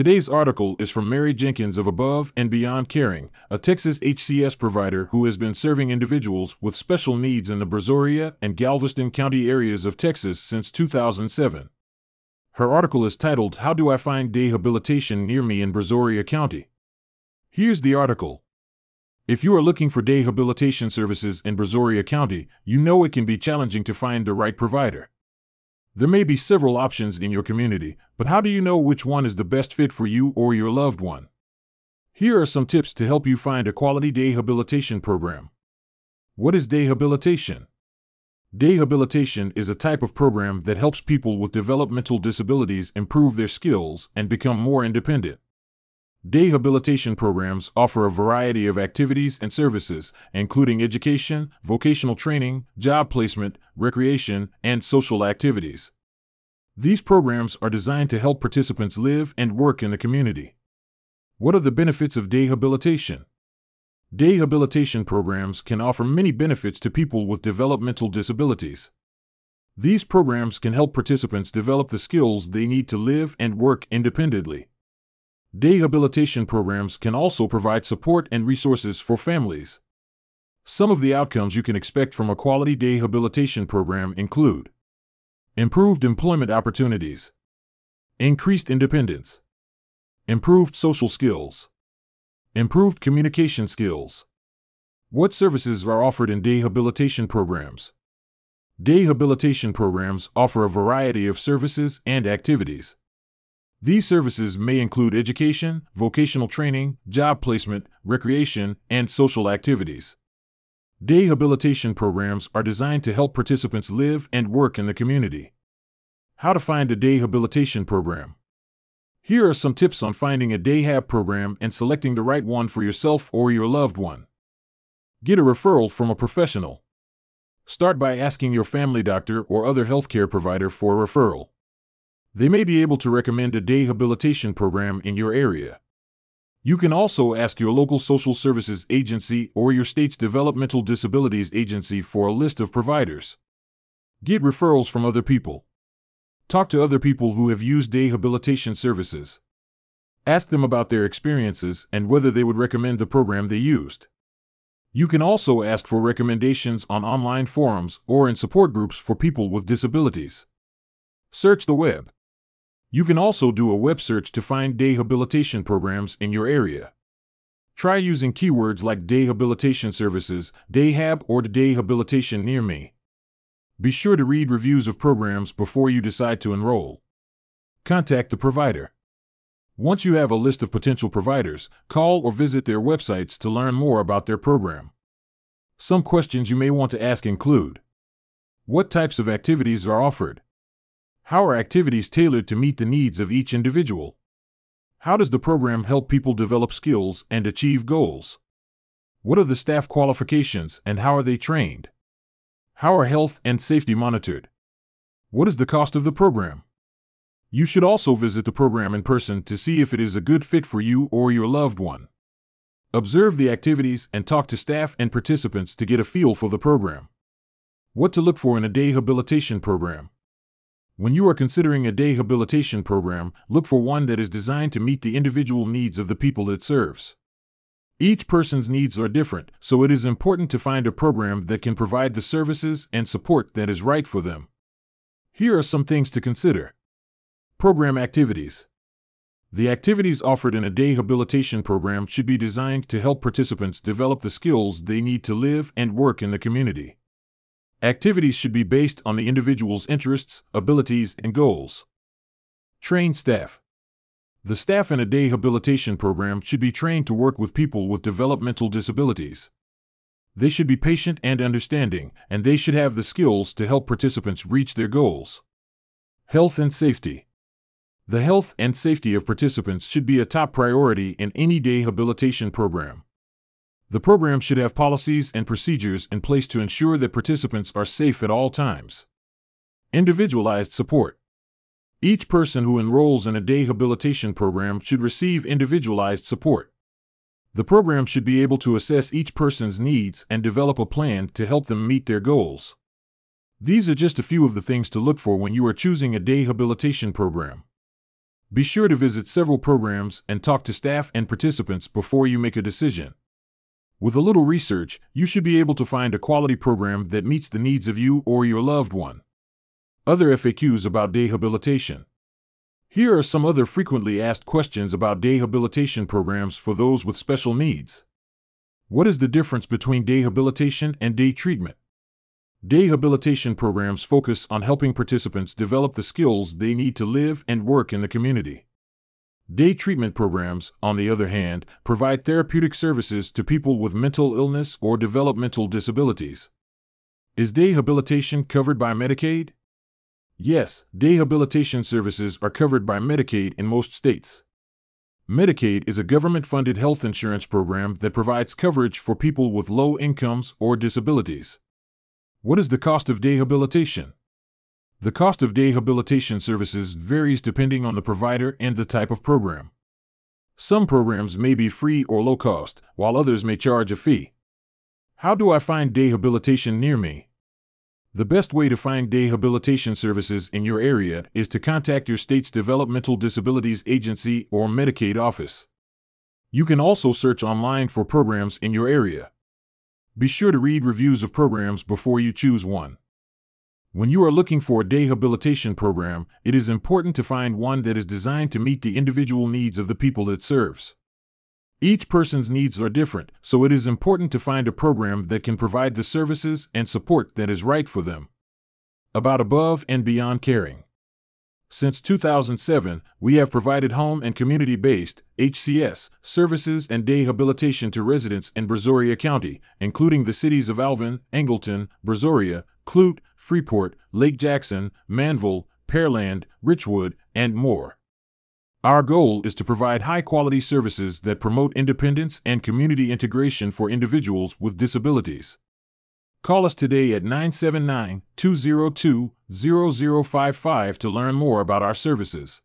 Today's article is from Mary Jenkins of Above and Beyond Caring, a Texas HCS provider who has been serving individuals with special needs in the Brazoria and Galveston County areas of Texas since 2007. Her article is titled How Do I Find Dayhabilitation Near Me in Brazoria County? Here's the article. If you are looking for dayhabilitation services in Brazoria County, you know it can be challenging to find the right provider. There may be several options in your community, but how do you know which one is the best fit for you or your loved one? Here are some tips to help you find a quality dayhabilitation program. What is dayhabilitation? Dayhabilitation is a type of program that helps people with developmental disabilities improve their skills and become more independent. Dayhabilitation programs offer a variety of activities and services, including education, vocational training, job placement, recreation, and social activities. These programs are designed to help participants live and work in the community. What are the benefits of dayhabilitation? Dayhabilitation programs can offer many benefits to people with developmental disabilities. These programs can help participants develop the skills they need to live and work independently. Dayhabilitation programs can also provide support and resources for families. Some of the outcomes you can expect from a quality dayhabilitation program include improved employment opportunities, increased independence, improved social skills, improved communication skills. What services are offered in dayhabilitation programs? Dayhabilitation programs offer a variety of services and activities. These services may include education, vocational training, job placement, recreation, and social activities. Dayhabilitation programs are designed to help participants live and work in the community. How to find a dayhabilitation program. Here are some tips on finding a dayhab program and selecting the right one for yourself or your loved one. Get a referral from a professional. Start by asking your family doctor or other healthcare provider for a referral. They may be able to recommend a dayhabilitation program in your area. You can also ask your local social services agency or your state's developmental disabilities agency for a list of providers. Get referrals from other people. Talk to other people who have used dayhabilitation services. Ask them about their experiences and whether they would recommend the program they used. You can also ask for recommendations on online forums or in support groups for people with disabilities. Search the web. You can also do a web search to find dayhabilitation programs in your area. Try using keywords like dayhabilitation services, dayhab, or dayhabilitation near me. Be sure to read reviews of programs before you decide to enroll. Contact the provider. Once you have a list of potential providers, call or visit their websites to learn more about their program. Some questions you may want to ask include What types of activities are offered? How are activities tailored to meet the needs of each individual? How does the program help people develop skills and achieve goals? What are the staff qualifications and how are they trained? How are health and safety monitored? What is the cost of the program? You should also visit the program in person to see if it is a good fit for you or your loved one. Observe the activities and talk to staff and participants to get a feel for the program. What to look for in a day habilitation program. When you are considering a dayhabilitation program, look for one that is designed to meet the individual needs of the people it serves. Each person's needs are different, so it is important to find a program that can provide the services and support that is right for them. Here are some things to consider. Program activities. The activities offered in a dayhabilitation program should be designed to help participants develop the skills they need to live and work in the community. Activities should be based on the individual's interests, abilities, and goals. Train staff. The staff in a dayhabilitation program should be trained to work with people with developmental disabilities. They should be patient and understanding, and they should have the skills to help participants reach their goals. Health and safety. The health and safety of participants should be a top priority in any dayhabilitation program. The program should have policies and procedures in place to ensure that participants are safe at all times. Individualized support. Each person who enrolls in a dayhabilitation program should receive individualized support. The program should be able to assess each person's needs and develop a plan to help them meet their goals. These are just a few of the things to look for when you are choosing a dayhabilitation program. Be sure to visit several programs and talk to staff and participants before you make a decision. With a little research, you should be able to find a quality program that meets the needs of you or your loved one. Other FAQs about day habilitation. Here are some other frequently asked questions about day habilitation programs for those with special needs. What is the difference between day habilitation and day treatment? Day habilitation programs focus on helping participants develop the skills they need to live and work in the community. Day treatment programs, on the other hand, provide therapeutic services to people with mental illness or developmental disabilities. Is day dehabilitation covered by Medicaid? Yes, day dehabilitation services are covered by Medicaid in most states. Medicaid is a government funded health insurance program that provides coverage for people with low incomes or disabilities. What is the cost of day habilitation? The cost of day habilitation services varies depending on the provider and the type of program. Some programs may be free or low cost, while others may charge a fee. How do I find day habilitation near me? The best way to find day habilitation services in your area is to contact your state's Developmental Disabilities Agency or Medicaid office. You can also search online for programs in your area. Be sure to read reviews of programs before you choose one. When you are looking for a day habilitation program, it is important to find one that is designed to meet the individual needs of the people it serves. Each person's needs are different, so it is important to find a program that can provide the services and support that is right for them. About above and beyond caring. Since 2007, we have provided home and community based HCS services and day habilitation to residents in Brazoria County, including the cities of Alvin, Angleton, Brazoria, Clute, Freeport, Lake Jackson, Manvel, Pearland, Richwood, and more. Our goal is to provide high quality services that promote independence and community integration for individuals with disabilities. Call us today at 979 202 0055 to learn more about our services.